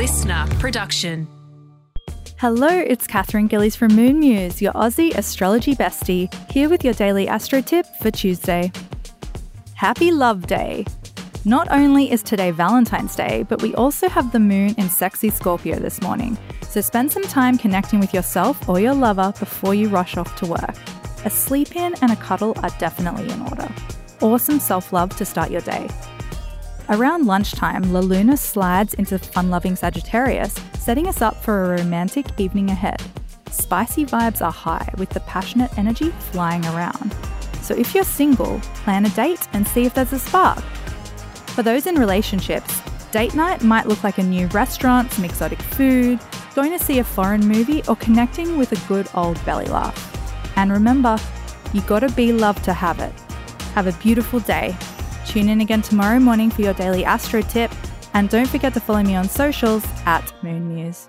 LiSTNR production. Hello, it's Katherine Gillies from Moon Muse, your Aussie astrology bestie, here with your daily astro tip for Tuesday. Happy Love Day! Not only is today Valentine's Day, but we also have the moon in sexy Scorpio this morning. So spend some time connecting with yourself or your lover before you rush off to work. A sleep in and a cuddle are definitely in order. Awesome self love to start your day. Around lunchtime, La Luna slides into fun loving Sagittarius, setting us up for a romantic evening ahead. Spicy vibes are high, with the passionate energy flying around. So if you're single, plan a date and see if there's a spark. For those in relationships, date night might look like a new restaurant, some exotic food, going to see a foreign movie, or connecting with a good old belly laugh. And remember, you gotta be loved to have it. Have a beautiful day. Tune in again tomorrow morning for your daily astro tip, and don't forget to follow me on socials at Moon Muse.